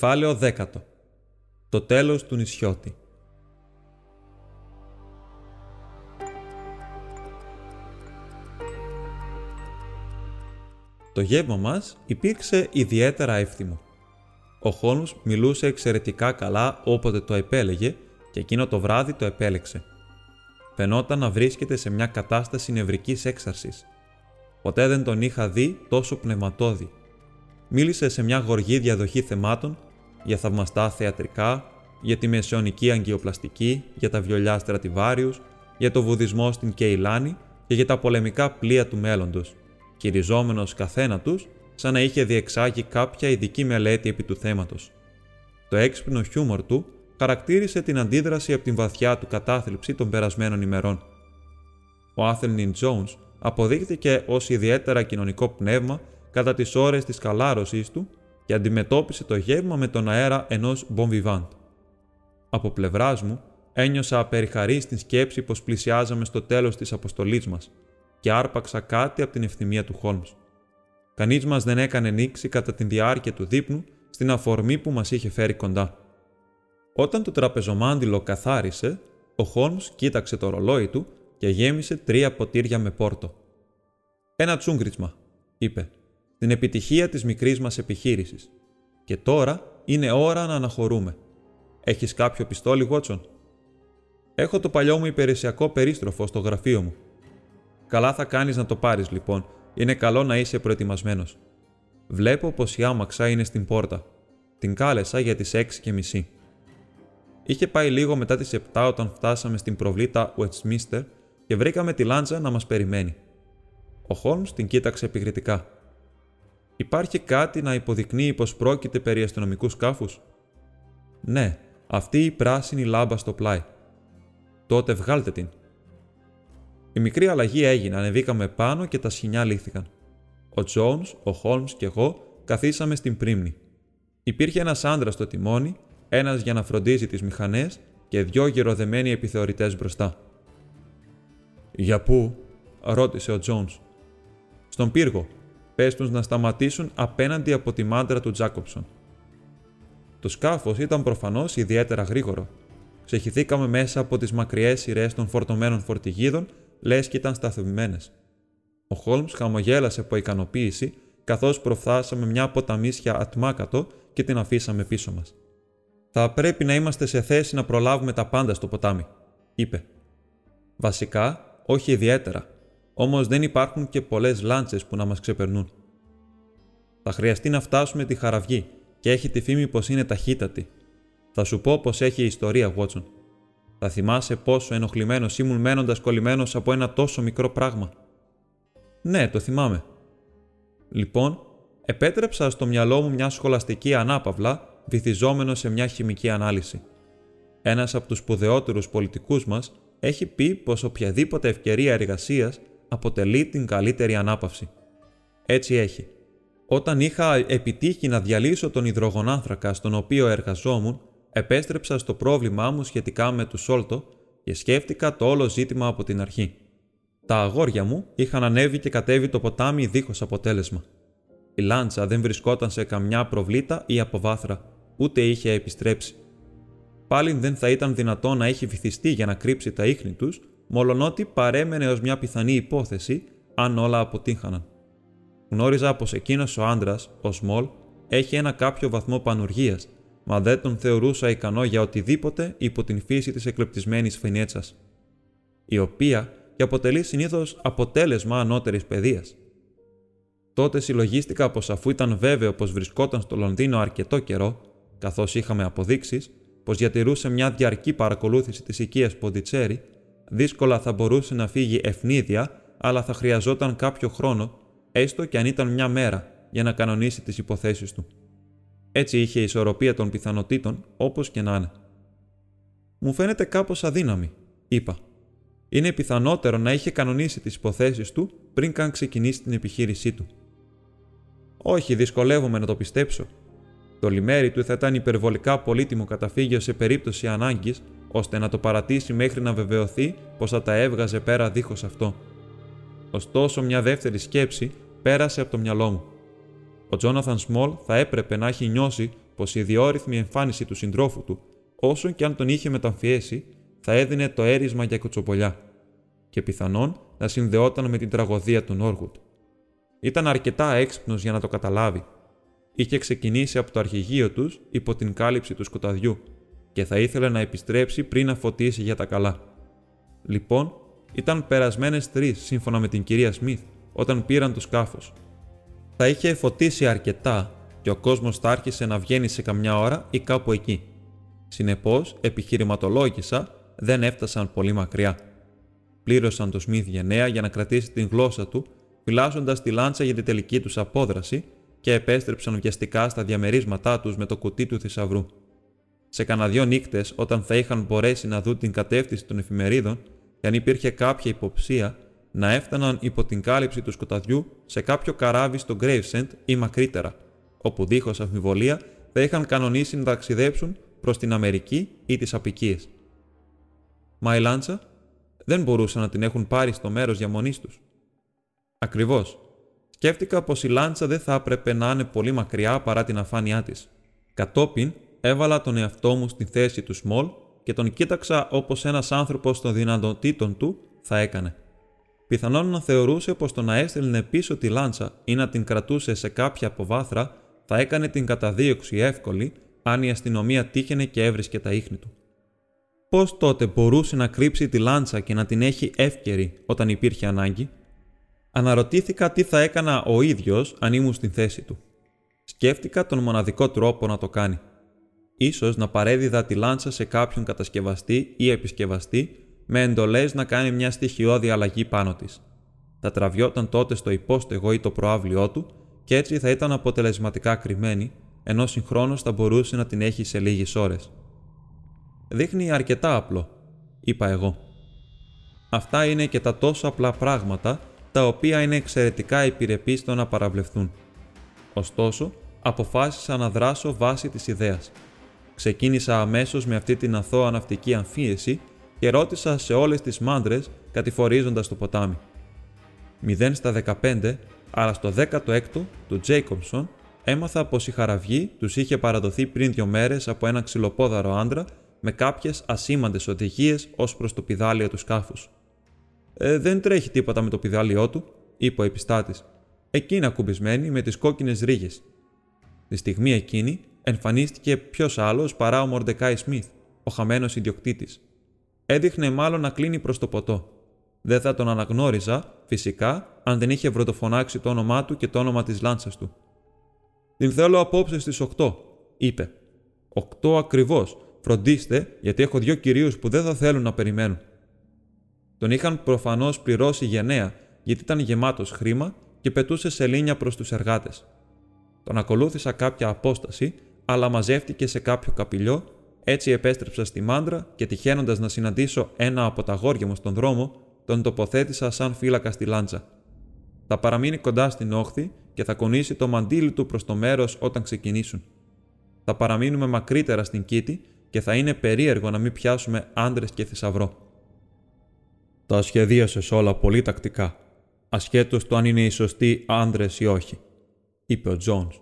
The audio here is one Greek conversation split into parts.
Κεφάλαιο 10. Το τέλος του νησιώτη. Το γεύμα μας υπήρξε ιδιαίτερα εύθυμο. Ο Χόλμς μιλούσε εξαιρετικά καλά όποτε το επέλεγε και εκείνο το βράδυ το επέλεξε. Φαινόταν να βρίσκεται σε μια κατάσταση νευρικής έξαρσης. Ποτέ δεν τον είχα δει τόσο πνευματώδη μίλησε σε μια γοργή διαδοχή θεμάτων για θαυμαστά θεατρικά, για τη μεσαιωνική αγκιοπλαστική, για τα βιολιά στρατιβάριους, για το βουδισμό στην Κεϊλάνη και για τα πολεμικά πλοία του μέλλοντος, κυριζόμενος καθένα τους σαν να είχε διεξάγει κάποια ειδική μελέτη επί του θέματος. Το έξυπνο χιούμορ του χαρακτήρισε την αντίδραση από την βαθιά του κατάθλιψη των περασμένων ημερών. Ο Άθελνιν Jones αποδείχθηκε ως ιδιαίτερα κοινωνικό πνεύμα κατά τις ώρες της καλάρωσής του και αντιμετώπισε το γεύμα με τον αέρα ενός bon Από πλευράς μου, ένιωσα απεριχαρή στην σκέψη πως πλησιάζαμε στο τέλος της αποστολής μας και άρπαξα κάτι από την ευθυμία του Χόλμς. Κανείς μας δεν έκανε νήξη κατά τη διάρκεια του δείπνου στην αφορμή που μας είχε φέρει κοντά. Όταν το τραπεζομάντιλο καθάρισε, ο Χόλμς κοίταξε το ρολόι του και γέμισε τρία ποτήρια με πόρτο. «Ένα τσούγκριτσμα», είπε την επιτυχία της μικρής μας επιχείρησης. Και τώρα είναι ώρα να αναχωρούμε. Έχεις κάποιο πιστόλι, Βότσον; Έχω το παλιό μου υπηρεσιακό περίστροφο στο γραφείο μου. Καλά θα κάνεις να το πάρεις, λοιπόν. Είναι καλό να είσαι προετοιμασμένος. Βλέπω πως η άμαξα είναι στην πόρτα. Την κάλεσα για τις έξι και μισή. Είχε πάει λίγο μετά τις 7 όταν φτάσαμε στην προβλήτα Westminster και βρήκαμε τη λάντζα να μας περιμένει. Ο Χόλμς την κοίταξε επικριτικά. Υπάρχει κάτι να υποδεικνύει πως πρόκειται περί αστυνομικούς σκάφους; Ναι, αυτή η πράσινη λάμπα στο πλάι. Τότε βγάλτε την. Η μικρή αλλαγή έγινε, ανεβήκαμε πάνω και τα σχοινιά λύθηκαν. Ο Τζόουνς, ο Χόλμς και εγώ καθίσαμε στην πρίμνη. Υπήρχε ένας άντρας στο τιμόνι, ένας για να φροντίζει τις μηχανές και δυο γεροδεμένοι επιθεωρητές μπροστά. Για πού, ρώτησε ο Τζόουνς. Στον πύργο, πες τους να σταματήσουν απέναντι από τη μάντρα του Τζάκοψον. Το σκάφος ήταν προφανώς ιδιαίτερα γρήγορο. Ξεχυθήκαμε μέσα από τις μακριές σειρές των φορτωμένων φορτηγίδων, λες και ήταν σταθμημένες. Ο Χόλμς χαμογέλασε από ικανοποίηση, καθώς προφθάσαμε μια ποταμίσια ατμάκατο και την αφήσαμε πίσω μας. «Θα πρέπει να είμαστε σε θέση να προλάβουμε τα πάντα στο ποτάμι», είπε. «Βασικά, όχι ιδιαίτερα», Όμως δεν υπάρχουν και πολλές λάντσες που να μας ξεπερνούν. Θα χρειαστεί να φτάσουμε τη χαραυγή και έχει τη φήμη πως είναι ταχύτατη. Θα σου πω πως έχει ιστορία, Βότσον. Θα θυμάσαι πόσο ενοχλημένος ήμουν μένοντας κολλημένος από ένα τόσο μικρό πράγμα. Ναι, το θυμάμαι. Λοιπόν, επέτρεψα στο μυαλό μου μια σχολαστική ανάπαυλα βυθιζόμενο σε μια χημική ανάλυση. Ένας από τους σπουδαιότερους πολιτικούς μας έχει πει πως οποιαδήποτε ευκαιρία εργασίας αποτελεί την καλύτερη ανάπαυση. Έτσι έχει. Όταν είχα επιτύχει να διαλύσω τον υδρογονάνθρακα στον οποίο εργαζόμουν, επέστρεψα στο πρόβλημά μου σχετικά με του Σόλτο και σκέφτηκα το όλο ζήτημα από την αρχή. Τα αγόρια μου είχαν ανέβει και κατέβει το ποτάμι δίχως αποτέλεσμα. Η λάντσα δεν βρισκόταν σε καμιά προβλήτα ή αποβάθρα, ούτε είχε επιστρέψει. Πάλι δεν θα ήταν δυνατό να έχει βυθιστεί για να κρύψει τα ίχνη τους, μολονότι παρέμενε ως μια πιθανή υπόθεση αν όλα αποτύχαναν. Γνώριζα πως εκείνος ο άντρας, ο Σμολ, έχει ένα κάποιο βαθμό πανουργίας, μα δεν τον θεωρούσα ικανό για οτιδήποτε υπό την φύση της εκλεπτισμένης φινέτσας, η οποία και αποτελεί συνήθως αποτέλεσμα ανώτερης παιδείας. Τότε συλλογίστηκα πως αφού ήταν βέβαιο πως βρισκόταν στο Λονδίνο αρκετό καιρό, καθώς είχαμε αποδείξεις, πως διατηρούσε μια διαρκή παρακολούθηση της οικίας Ποντιτσέρη δύσκολα θα μπορούσε να φύγει ευνίδια, αλλά θα χρειαζόταν κάποιο χρόνο, έστω και αν ήταν μια μέρα, για να κανονίσει τις υποθέσεις του. Έτσι είχε η ισορροπία των πιθανότητων, όπως και να είναι. Μου φαίνεται κάπως αδύναμη, είπα. Είναι πιθανότερο να είχε κανονίσει τις υποθέσεις του πριν καν ξεκινήσει την επιχείρησή του. Όχι, δυσκολεύομαι να το πιστέψω. Το λιμέρι του θα ήταν υπερβολικά πολύτιμο καταφύγιο σε περίπτωση ανάγκης, ώστε να το παρατήσει μέχρι να βεβαιωθεί πως θα τα έβγαζε πέρα δίχως αυτό. Ωστόσο, μια δεύτερη σκέψη πέρασε από το μυαλό μου. Ο Τζόναθαν Σμολ θα έπρεπε να έχει νιώσει πως η διόρυθμη εμφάνιση του συντρόφου του, όσο και αν τον είχε μεταμφιέσει, θα έδινε το έρισμα για κοτσοπολιά και πιθανόν να συνδεόταν με την τραγωδία του Νόργουτ. Ήταν αρκετά έξυπνος για να το καταλάβει. Είχε ξεκινήσει από το αρχηγείο τους υπό την κάλυψη του σκοταδιού και θα ήθελε να επιστρέψει πριν να φωτίσει για τα καλά. Λοιπόν, ήταν περασμένες τρεις σύμφωνα με την κυρία Σμιθ όταν πήραν το σκάφος. Θα είχε φωτίσει αρκετά και ο κόσμος θα άρχισε να βγαίνει σε καμιά ώρα ή κάπου εκεί. Συνεπώς, επιχειρηματολόγησα, δεν έφτασαν πολύ μακριά. Πλήρωσαν το Σμιθ γενναία για να κρατήσει την γλώσσα του, φυλάσσοντας τη λάντσα για την τελική τους απόδραση και επέστρεψαν βιαστικά στα διαμερίσματά τους με το κουτί του θησαυρού. Σε κανένα δυο νύχτες, όταν θα είχαν μπορέσει να δουν την κατεύθυνση των εφημερίδων και αν υπήρχε κάποια υποψία, να έφταναν υπό την κάλυψη του σκοταδιού σε κάποιο καράβι στο Gravesend ή μακρύτερα, όπου δίχως αμφιβολία θα είχαν κανονίσει να ταξιδέψουν προς την Αμερική ή τις Απικίες. Μα η Λάντσα δεν μπορούσαν να την έχουν πάρει στο μέρος διαμονής τους. Ακριβώς. Σκέφτηκα πως η Λάντσα δεν θα έπρεπε να είναι πολύ μακριά παρά την αφάνειά της. Κατόπιν έβαλα τον εαυτό μου στη θέση του Σμολ και τον κοίταξα όπως ένας άνθρωπος των δυνατοτήτων του θα έκανε. Πιθανόν να θεωρούσε πως το να έστελνε πίσω τη λάντσα ή να την κρατούσε σε κάποια αποβάθρα θα έκανε την καταδίωξη εύκολη αν η αστυνομία τύχαινε και έβρισκε τα ίχνη του. Πώς τότε μπορούσε να κρύψει τη λάντσα και να την έχει εύκαιρη όταν υπήρχε ανάγκη; Αναρωτήθηκα τι θα έκανα ο ίδιος αν ήμουν στην θέση του. Σκέφτηκα τον μοναδικό τρόπο να το κάνει. Ίσως να παρέδιδα τη λάντσα σε κάποιον κατασκευαστή ή επισκευαστή με εντολές να κάνει μια στοιχειώδη αλλαγή πάνω της. Θα τραβιόταν τότε στο υπόστεγο ή το προάβλιό του και έτσι θα ήταν αποτελεσματικά κρυμμένη, ενώ συγχρόνως θα μπορούσε να την έχει σε λίγες ώρες. Δείχνει αρκετά απλό, είπα εγώ. Αυτά είναι και τα τόσο απλά πράγματα τα οποία είναι εξαιρετικά επιρρεπή στο να παραβλεφθούν. Ωστόσο, αποφάσισα να δράσω βάσει της ιδέας. Ξεκίνησα αμέσως με αυτή την αθώα ναυτική αμφίεση και ρώτησα σε όλες τις μάντρες κατηφορίζοντας το ποτάμι. 0 στα 15, αλλά στο 16ο του Τζέικομψον έμαθα πως η χαραυγή τους είχε παραδοθεί πριν δύο μέρες από ένα ξυλοπόδαρο άντρα με κάποιες ασήμαντες οδηγίες ως προς το πιδάλιο του σκάφους. «Ε, δεν τρέχει τίποτα με το πιδάλιό του», είπε ο επιστάτης. «Εκεί είναι ακουμπισμένη με τις κόκκινες ρίγες». Τη στιγμή εκείνη εμφανίστηκε ποιος άλλος παρά ο Μορντεκάι Σμιθ, ο χαμένος ιδιοκτήτης. Έδειχνε μάλλον να κλείνει προς το ποτό. Δεν θα τον αναγνώριζα, φυσικά, αν δεν είχε βροντοφωνάξει το όνομά του και το όνομα της λάντσας του. Την θέλω απόψε στις 8, είπε. 8 ακριβώς. Φροντίστε, γιατί έχω δύο κυρίους που δεν θα θέλουν να περιμένουν. Τον είχαν προφανώς πληρώσει γενναία, γιατί ήταν γεμάτος χρήμα και πετούσε σελήνια προς τους εργάτες. Τον ακολούθησα κάποια απόσταση, αλλά μαζεύτηκε σε κάποιο καπηλιό, έτσι επέστρεψα στη μάντρα και τυχαίνοντας να συναντήσω ένα από τα γόρια μου στον δρόμο, τον τοποθέτησα σαν φύλακα στη λάντσα. Θα παραμείνει κοντά στην όχθη και θα κονίσει το μαντίλι του προς το μέρος όταν ξεκινήσουν. Θα παραμείνουμε μακρύτερα στην κήτη και θα είναι περίεργο να μην πιάσουμε άντρες και θησαυρό. Τα σχεδίασες όλα πολύ τακτικά, ασχέτως το αν είναι οι σωστοί άντρες ή όχι, είπε ο Τζόνς.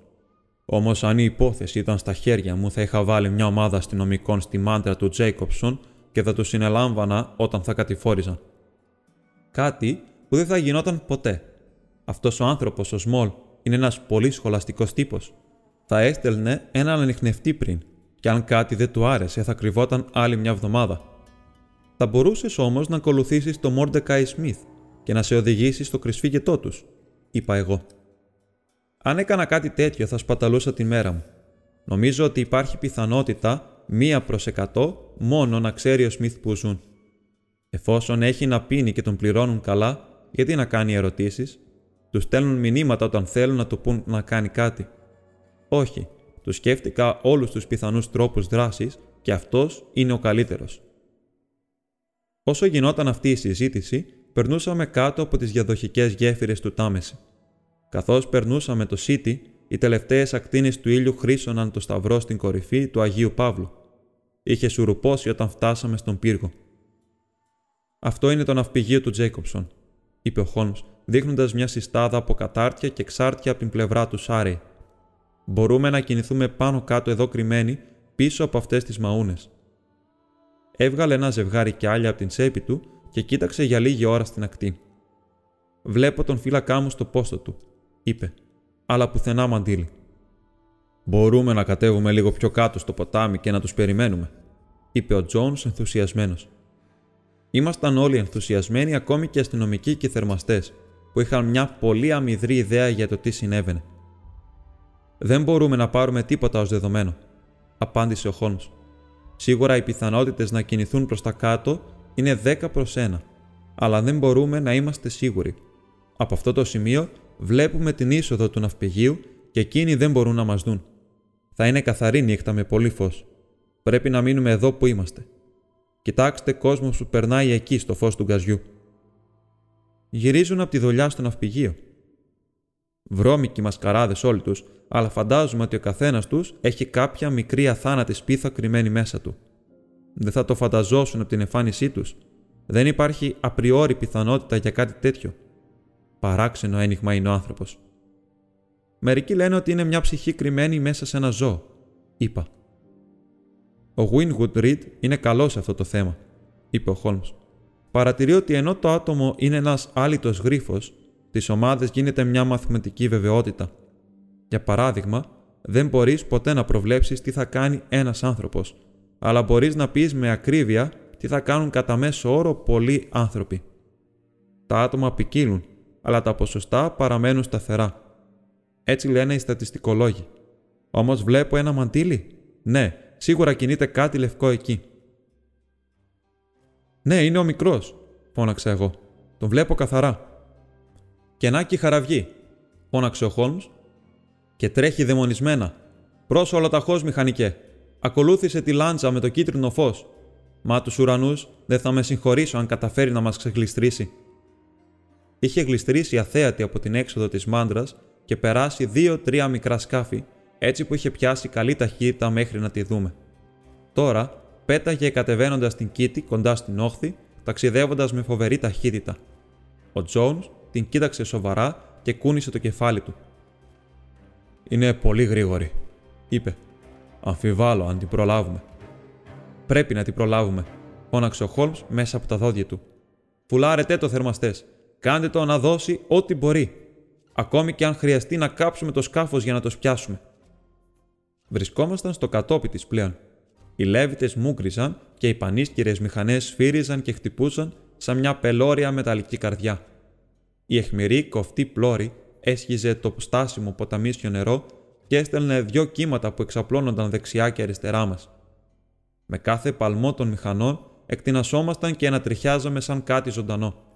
Όμως, αν η υπόθεση ήταν στα χέρια μου, θα είχα βάλει μια ομάδα αστυνομικών στη μάντρα του Τζέικοψον και θα τους συνελάμβανα όταν θα κατηφόριζαν. Κάτι που δεν θα γινόταν ποτέ. Αυτός ο άνθρωπος, ο Σμολ, είναι ένας πολύ σχολαστικός τύπος. Θα έστελνε έναν ανοιχνευτή πριν, και αν κάτι δεν του άρεσε, θα κρυβόταν άλλη μια εβδομάδα. Θα μπορούσες όμως να ακολουθήσεις το Μόρντεκάι Σμιθ και να σε οδηγήσεις στο κρυσφύγετό τους, είπα εγώ. Αν έκανα κάτι τέτοιο, θα σπαταλούσα τη μέρα μου. Νομίζω ότι υπάρχει πιθανότητα μία προς εκατό μόνο να ξέρει ο Σμιθ που ζουν. Εφόσον έχει να πίνει και τον πληρώνουν καλά, γιατί να κάνει ερωτήσεις, τους στέλνουν μηνύματα όταν θέλουν να του πούν να κάνει κάτι. Όχι, του Τους σκέφτηκα όλους τους πιθανούς τρόπους δράσης και αυτός είναι ο καλύτερος. Όσο γινόταν αυτή η συζήτηση, περνούσαμε κάτω από τις διαδοχικές γέφυρες του Τάμεση. Καθώς περνούσαμε το Σίτι, οι τελευταίες ακτίνες του ήλιου χρήσωναν το σταυρό στην κορυφή του Αγίου Παύλου. Είχε σουρουπώσει όταν φτάσαμε στον πύργο. Αυτό είναι το ναυπηγείο του Τζέικοψον, είπε ο Χόλμς, δείχνοντας μια συστάδα από κατάρτια και εξάρτια από την πλευρά του Σάρι. Μπορούμε να κινηθούμε πάνω κάτω εδώ κρυμμένοι πίσω από αυτές τις μαούνες. Έβγαλε ένα ζευγάρι κιάλια από την τσέπη του και κοίταξε για λίγη ώρα στην ακτή. Βλέπω τον φύλακά μου στο πόστο του, είπε, αλλά πουθενά μαντήλι. Μπορούμε να κατέβουμε λίγο πιο κάτω στο ποτάμι και να τους περιμένουμε, είπε ο Τζόνς ενθουσιασμένος. Ήμασταν όλοι ενθουσιασμένοι, ακόμη και αστυνομικοί και θερμαστές, που είχαν μια πολύ αμυδρή ιδέα για το τι συνέβαινε. Δεν μπορούμε να πάρουμε τίποτα ως δεδομένο, απάντησε ο Χόλμ. Σίγουρα οι πιθανότητες να κινηθούν προς τα κάτω είναι 10 προς 1, αλλά δεν μπορούμε να είμαστε σίγουροι. Από αυτό το σημείο βλέπουμε την είσοδο του ναυπηγείου και εκείνοι δεν μπορούν να μας δουν. Θα είναι καθαρή νύχτα με πολύ φως. Πρέπει να μείνουμε εδώ που είμαστε. Κοιτάξτε κόσμο που περνάει εκεί στο φως του γκαζιού. Γυρίζουν από τη δουλειά στο ναυπηγείο. Βρώμικοι μασκαράδες όλοι τους, αλλά φαντάζομαι ότι ο καθένας τους έχει κάποια μικρή αθάνατη σπίθα κρυμμένη μέσα του. Δεν θα το φανταζόσουν από την εμφάνισή τους. Δεν υπάρχει απριόρι πιθανότητα για κάτι τέτοιο. Παράξενο ένιγμα είναι ο άνθρωπος. Μερικοί λένε ότι είναι μια ψυχή κρυμμένη μέσα σε ένα ζώο, είπα. Ο Winwood Reed είναι καλός σε αυτό το θέμα, είπε ο Χόλμς. Παρατηρεί ότι ενώ το άτομο είναι ένας άλυτος γρίφος, στι ομάδες γίνεται μια μαθηματική βεβαιότητα. Για παράδειγμα, δεν μπορείς ποτέ να προβλέψεις τι θα κάνει ένας άνθρωπος, αλλά μπορείς να πεις με ακρίβεια τι θα κάνουν κατά μέσο όρο πολλοί άνθρωποι. Τα άτομα ποικίλουν, αλλά τα ποσοστά παραμένουν σταθερά. Έτσι λένε οι στατιστικολόγοι. Όμως βλέπω ένα μαντίλι. Ναι, σίγουρα κινείται κάτι λευκό εκεί. Ναι, είναι ο μικρός, φώναξα εγώ. Τον βλέπω καθαρά. Και να χαραυγή, φώναξε ο Χόλμς και τρέχει δαιμονισμένα. Πρόσω ολοταχώ μηχανικέ. Ακολούθησε τη λάντσα με το κίτρινο φως. Μα τους ουρανούς δεν θα με συγχωρήσω αν καταφέρει να μας ξεγλιστρήσει. Είχε γλιστρήσει αθέατη από την έξοδο της μάντρας και περάσει δύο-τρία μικρά σκάφη, έτσι που είχε πιάσει καλή ταχύτητα μέχρι να τη δούμε. Τώρα πέταγε κατεβαίνοντας την κήτη κοντά στην όχθη, ταξιδεύοντας με φοβερή ταχύτητα. Ο Τζόουν την κοίταξε σοβαρά και κούνησε το κεφάλι του. Είναι πολύ γρήγορη, είπε. Αμφιβάλλω αν την προλάβουμε. Πρέπει να την προλάβουμε, φώναξε ο Χόλμς μέσα από τα δόντια του. Φουλάρετε το θερμαστές. Κάντε το να δώσει ό,τι μπορεί ακόμη και αν χρειαστεί να κάψουμε το σκάφος για να το σπιάσουμε. Βρισκόμασταν στο κατόπι της πλέον. Οι λέβητες μούγκριζαν και οι πανίσχυρες μηχανές σφύριζαν και χτυπούσαν σαν μια πελώρια μεταλλική καρδιά. Η εχμηρή κοφτή πλώρη έσχιζε το στάσιμο ποταμίσιο νερό και έστελνε δυο κύματα που εξαπλώνονταν δεξιά και αριστερά μας. Με κάθε παλμό των μηχανών εκτινασόμασταν και ανατριχιάζαμε σαν κάτι ζωντανό.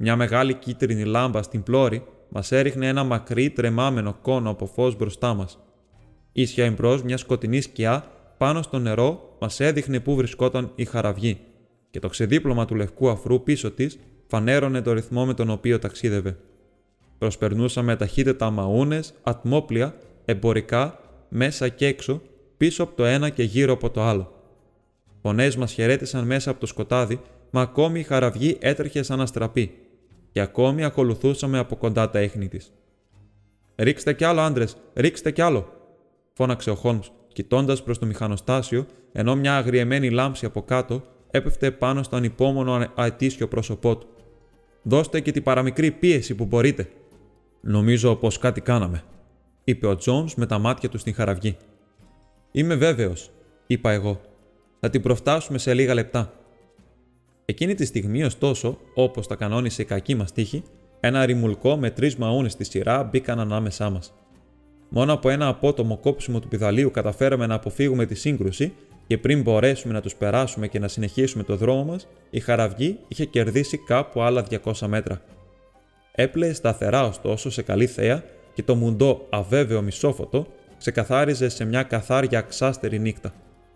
Μια μεγάλη κίτρινη λάμπα στην πλώρη μας έριχνε ένα μακρύ τρεμάμενο κόνο από φως μπροστά μας. Ίσια εμπρό μια σκοτεινή σκιά πάνω στο νερό μας έδειχνε πού βρισκόταν η χαραυγή, και το ξεδίπλωμα του λευκού αφρού πίσω της φανέρωνε το ρυθμό με τον οποίο ταξίδευε. Προσπερνούσαμε ταχύτητα μαούνες, ατμόπλια, εμπορικά, μέσα και έξω, πίσω από το ένα και γύρω από το άλλο. Φωνές μας χαιρέτησαν μέσα από το σκοτάδι, μα ακόμη η χαραυγή έτρεχε σαν αστραπή και ακόμη ακολουθούσαμε από κοντά τα ίχνη της. Ρίξτε κι άλλο, άντρες, ρίξτε κι άλλο, φώναξε ο Χόλμς, κοιτώντας προς το μηχανοστάσιο, ενώ μια αγριεμένη λάμψη από κάτω έπεφτε πάνω στο ανυπόμονο αετήσιο πρόσωπό του. Δώστε και την παραμικρή πίεση που μπορείτε. Νομίζω πως κάτι κάναμε, είπε ο Τζόν με τα μάτια του στην χαραυγή. Είμαι βέβαιος, είπα εγώ. Θα την προφτάσουμε σε λίγα λεπτά. Εκείνη τη στιγμή, ωστόσο, όπως τα κανόνισε η κακή μας τύχη, ένα ρημουλκό με τρεις μαούνες στη σειρά μπήκαν ανάμεσά μας. Μόνο από ένα απότομο κόψιμο του πιδαλίου καταφέραμε να αποφύγουμε τη σύγκρουση και πριν μπορέσουμε να τους περάσουμε και να συνεχίσουμε το δρόμο μας, η χαραυγή είχε κερδίσει κάπου άλλα 200 μέτρα. Έπλεε σταθερά ωστόσο σε καλή θέα και το μουντό αβέβαιο μισόφωτο ξεκαθάριζε σε μια καθάρια ξάστερη νύχτα.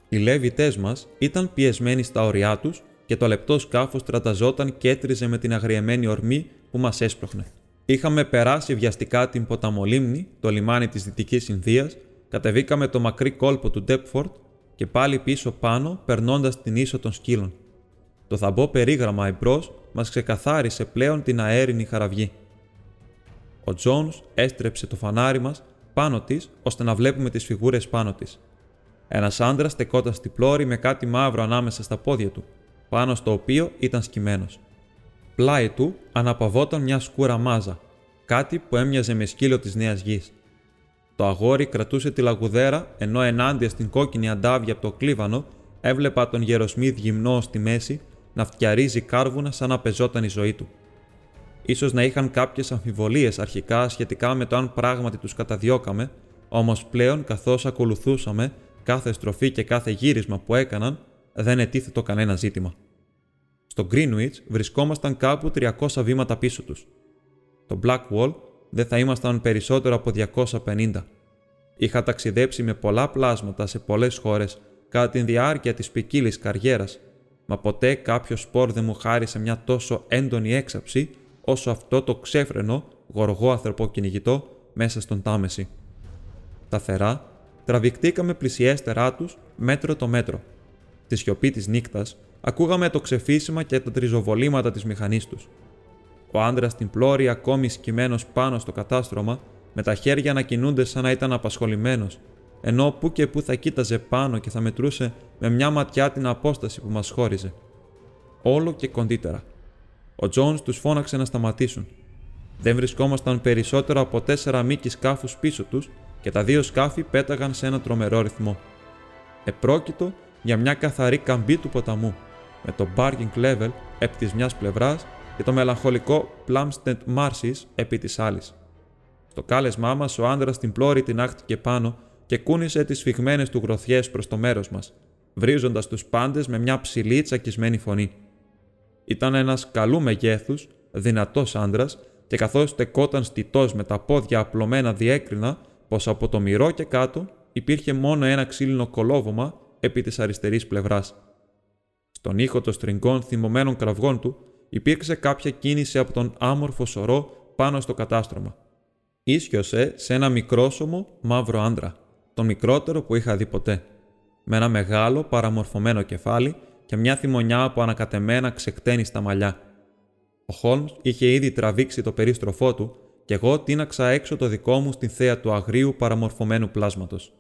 Οι λέβητέ μας ήταν πιεσμένοι στα ωριά τους και το λεπτό σκάφος τραταζόταν και έτριζε με την αγριεμένη ορμή που μας έσπροχνε. Είχαμε περάσει βιαστικά την ποταμολίμνη, το λιμάνι της Δυτικής Ινδίας, κατεβήκαμε το μακρύ κόλπο του Ντέπφορντ και πάλι πίσω πάνω περνώντας την ίσο των σκύλων. Το θαμπό περίγραμμα εμπρός μας ξεκαθάρισε πλέον την αέρινη χαραυγή. Ο Τζόνς έστρεψε το φανάρι μας πάνω της ώστε να βλέπουμε τις φιγούρες πάνω της. Ένας άντρας στεκόταν στη πλώρη με κάτι μαύρο ανάμεσα στα πόδια του, πάνω στο οποίο ήταν σκυμμένος. Πλάι του αναπαυόταν μια σκούρα μάζα, κάτι που έμοιαζε με σκύλο της νέας γης. Το αγόρι κρατούσε τη λαγουδέρα, ενώ ενάντια στην κόκκινη αντάβια από το κλίβανο έβλεπα τον γεροσμίδ γυμνό στη μέση να φτιαρίζει κάρβουνα σαν να πεζόταν η ζωή του. Ίσως να είχαν κάποιες αμφιβολίες αρχικά σχετικά με το αν πράγματι τους καταδιώκαμε, όμως πλέον καθώς ακολουθούσαμε κάθε στροφή και κάθε γύρισμα που έκαναν, δεν ετίθετο κανένα ζήτημα. Στο Greenwich βρισκόμασταν κάπου 300 βήματα πίσω τους. Το Blackwall δεν θα ήμασταν περισσότερο από 250. Είχα ταξιδέψει με πολλά πλάσματα σε πολλές χώρες κατά τη διάρκεια της ποικίλης καριέρας, μα ποτέ κάποιος σπορ δεν μου χάρισε μια τόσο έντονη έξαψη όσο αυτό το ξέφρενο, γοργό κυνηγητό μέσα στον Τάμεση. Σταθερά, τραβηχτήκαμε πλησιέστερά τους μέτρο το μέτρο. Στη σιωπή της νύχτα, ακούγαμε το ξεφύσιμα και τα τριζοβολήματα της μηχανής τους. Ο άντρας στην πλώρη, ακόμη σκυμμένος πάνω στο κατάστρωμα, με τα χέρια να κινούνται σαν να ήταν απασχολημένος, ενώ που και που θα κοίταζε πάνω και θα μετρούσε με μια ματιά την απόσταση που μας χώριζε. Όλο και κοντύτερα. Ο Τζόνς τους φώναξε να σταματήσουν. Δεν βρισκόμασταν περισσότερο από τέσσερα μήκη σκάφους πίσω τους και τα δύο σκάφη πέταγαν σε ένα τρομερό ρυθμό. Επρόκειτο για μια καθαρή καμπή του ποταμού, με το barging level επί της μιας πλευράς και το μελαγχολικό Plumstead Marshes επί της άλλης. Στο κάλεσμά μας, ο άντρα την πλώρη την άχτηκε πάνω και κούνησε τις φυγμένε του γροθιές προς το μέρος μας, βρίζοντας τους πάντες με μια ψηλή τσακισμένη φωνή. Ήταν ένας καλού μεγέθους, δυνατός άντρα, και καθώς στεκόταν στιτός με τα πόδια απλωμένα, διέκρινα πως από το μυρό και κάτω υπήρχε μόνο ένα ξύλινο κολόβωμα επί της αριστερής πλευράς. Στον ήχο των στριγκών θυμωμένων κραυγών του υπήρξε κάποια κίνηση από τον άμορφο σωρό πάνω στο κατάστρωμα. Ίσιοσε σε ένα μικρόσωμο μαύρο άντρα, τον μικρότερο που είχα δει ποτέ, με ένα μεγάλο παραμορφωμένο κεφάλι και μια θυμονιά από ανακατεμένα ξεκτένει στα μαλλιά. Ο Χόλμς είχε ήδη τραβήξει το περίστροφό του και εγώ τίναξα έξω το δικό μου στην θέα του αγρίου παραμορφωμένου πλάσματος.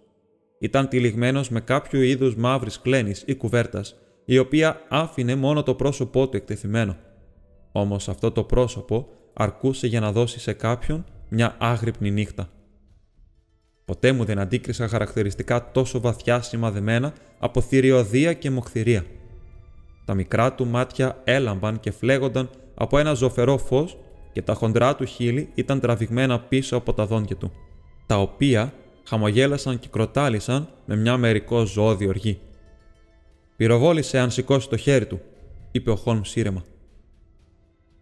Ήταν τυλιγμένος με κάποιο είδους μαύρης κλένης ή κουβέρτας, η οποία άφηνε μόνο το πρόσωπό του εκτεθειμένο. Όμως αυτό το πρόσωπο αρκούσε για να δώσει σε κάποιον μια άγρυπνη νύχτα. Ποτέ μου δεν αντίκρισα χαρακτηριστικά τόσο βαθιά σημαδεμένα από θηριωδία και μοχθηρία. Τα μικρά του μάτια έλαμπαν και φλέγονταν από ένα ζωφερό φως και τα χοντρά του χείλη ήταν τραβηγμένα πίσω από τα δόντια του, τα οποία χαμογέλασαν και κροτάλησαν με μια μερικό ζώδη οργή. «Πυροβόλησε αν σηκώσει το χέρι του», είπε ο Χόλμς σύρεμα.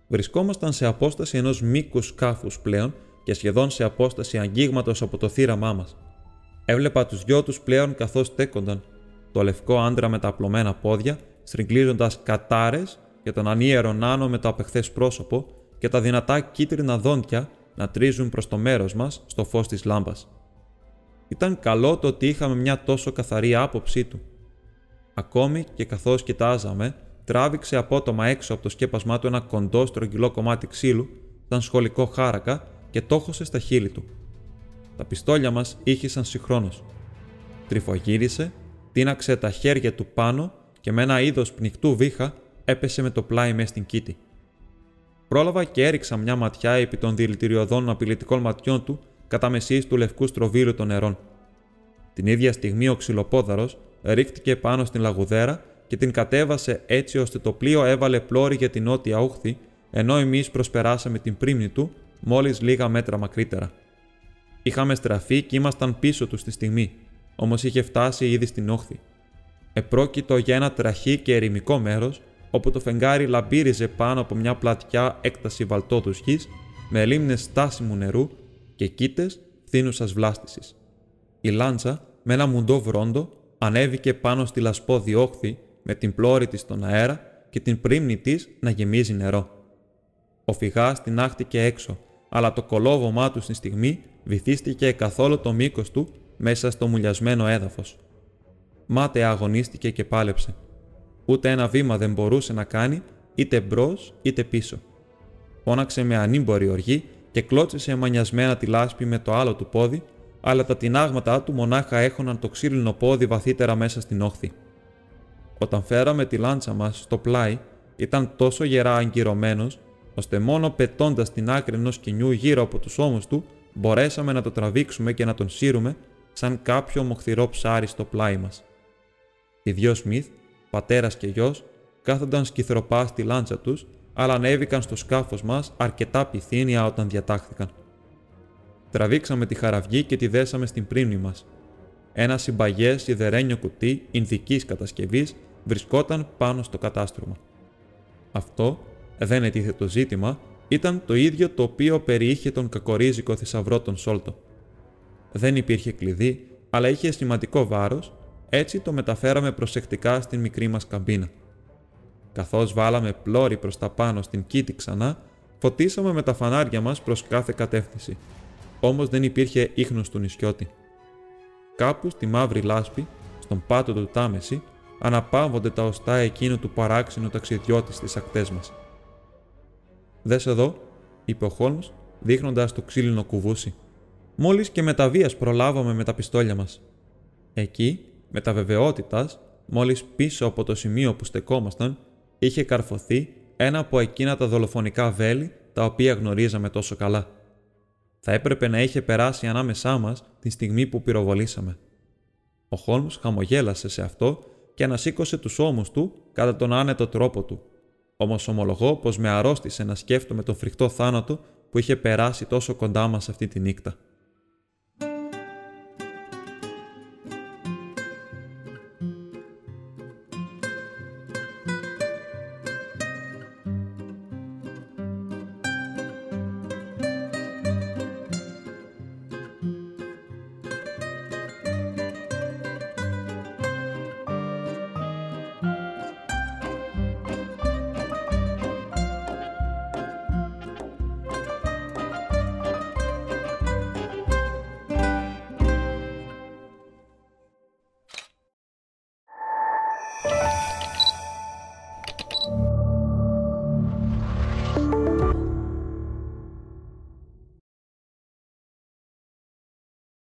Βρισκόμασταν σε απόσταση ενός μήκους σκάφους πλέον και σχεδόν σε απόσταση αγγίγματος από το θύραμά μας. Έβλεπα τους δυο τους πλέον καθώς στέκονταν, το λευκό άντρα με τα απλωμένα πόδια, στριγκλίζοντας κατάρες και τον ανίερο νάνο με το απεχθές πρόσωπο και τα δυνατά κίτρινα δόντια να τρίζουν προς το μέρος μας στο φως της λάμπας. Ήταν καλό το ότι είχαμε μια τόσο καθαρή άποψή του. Ακόμη και καθώς κοιτάζαμε, τράβηξε απότομα έξω από το σκέπασμά του ένα κοντό στρογγυλό κομμάτι ξύλου, σαν σχολικό χάρακα και τόχωσε στα χείλη του. Τα πιστόλια μας ήχησαν συγχρόνως. Τριφογύρισε, τίναξε τα χέρια του πάνω και με ένα είδος πνιχτού βήχα έπεσε με το πλάι μέσα στην κήτη. Πρόλαβα και έριξα μια ματιά επί των δηλητηριωδών απειλητικών ματιών του κατά μεσής του λευκού στροβίλου των νερών. Την ίδια στιγμή ο ξυλοπόδαρος ρίχτηκε πάνω στην λαγουδέρα και την κατέβασε έτσι ώστε το πλοίο έβαλε πλώρη για την νότια όχθη, ενώ εμείς προσπεράσαμε την πρίμνη του μόλις λίγα μέτρα μακρύτερα. Είχαμε στραφεί και ήμασταν πίσω τους στη στιγμή, όμως είχε φτάσει ήδη στην όχθη. Επρόκειτο για ένα τραχή και ερημικό μέρος, όπου το φεγγάρι λαμπύριζε πάνω από μια πλατιά έκταση βαλτόδους γης, με λίμνες στάσιμου νερού και κήτες φθήνουσας βλάστησης. Η λάντσα, με ένα μουντό βρόντο, ανέβηκε πάνω στη λασπόδη όχθη με την πλώρη της στον αέρα και την πρίμνη της να γεμίζει νερό. Ο φυγάς την άχτηκε έξω, αλλά το κολόβωμά του στη στιγμή βυθίστηκε καθόλου το μήκος του μέσα στο μουλιασμένο έδαφος. Μάταια αγωνίστηκε και πάλεψε. Ούτε ένα βήμα δεν μπορούσε να κάνει, είτε μπρος είτε πίσω. Φώναξε με ανήμπορη οργή και κλώτσισε μανιασμένα τη λάσπη με το άλλο του πόδι, αλλά τα τεινάγματά του μονάχα έχωναν το ξύλινο πόδι βαθύτερα μέσα στην όχθη. Όταν φέραμε τη λάντσα μας στο πλάι, ήταν τόσο γερά αγκυρωμένος, ώστε μόνο πετώντας την άκρη ενός κοινιού γύρω από τους ώμους του, μπορέσαμε να το τραβήξουμε και να τον σύρουμε σαν κάποιο μοχθηρό ψάρι στο πλάι μας. Οι δυο Σμιθ, πατέρας και γιος, κάθονταν σκυθροπά στη λάντσα τους, αλλά ανέβηκαν στο σκάφος μας αρκετά πυθύνια όταν διατάχθηκαν. Τραβήξαμε τη χαραυγή και τη δέσαμε στην πρίμνη μας. Ένα συμπαγές σιδερένιο κουτί Ινδικής κατασκευής βρισκόταν πάνω στο κατάστρωμα. Αυτό, δεν ετίθε το ζήτημα, ήταν το ίδιο το οποίο περιείχε τον κακορίζικο θησαυρό των Σόλτο. Δεν υπήρχε κλειδί, αλλά είχε σημαντικό βάρος, έτσι το μεταφέραμε προσεκτικά στην μικρή μας καμπίνα. Καθώς βάλαμε πλώρη προς τα πάνω στην κήτη ξανά, φωτίσαμε με τα φανάρια μας προς κάθε κατεύθυνση. Όμως δεν υπήρχε ίχνος του νησιώτη. Κάπου στη μαύρη λάσπη, στον πάτο του Τάμεση, αναπαύονται τα οστά εκείνου του παράξενου ταξιδιώτη στις ακτές μας. Δες εδώ, είπε ο Χόλμ, δείχνοντας το ξύλινο κουβούσι. Μόλις και με τα βίας προλάβαμε με τα πιστόλια μας. Εκεί, με τα βεβαιότητας, μόλις πίσω από το σημείο που στεκόμασταν, είχε καρφωθεί ένα από εκείνα τα δολοφονικά βέλη τα οποία γνωρίζαμε τόσο καλά. Θα έπρεπε να είχε περάσει ανάμεσά μας τη στιγμή που πυροβολήσαμε. Ο Χόλμς χαμογέλασε σε αυτό και ανασήκωσε τους ώμους του κατά τον άνετο τρόπο του. Όμως ομολογώ πως με αρρώστησε να σκέφτομαι τον φρικτό θάνατο που είχε περάσει τόσο κοντά μας αυτή τη νύχτα.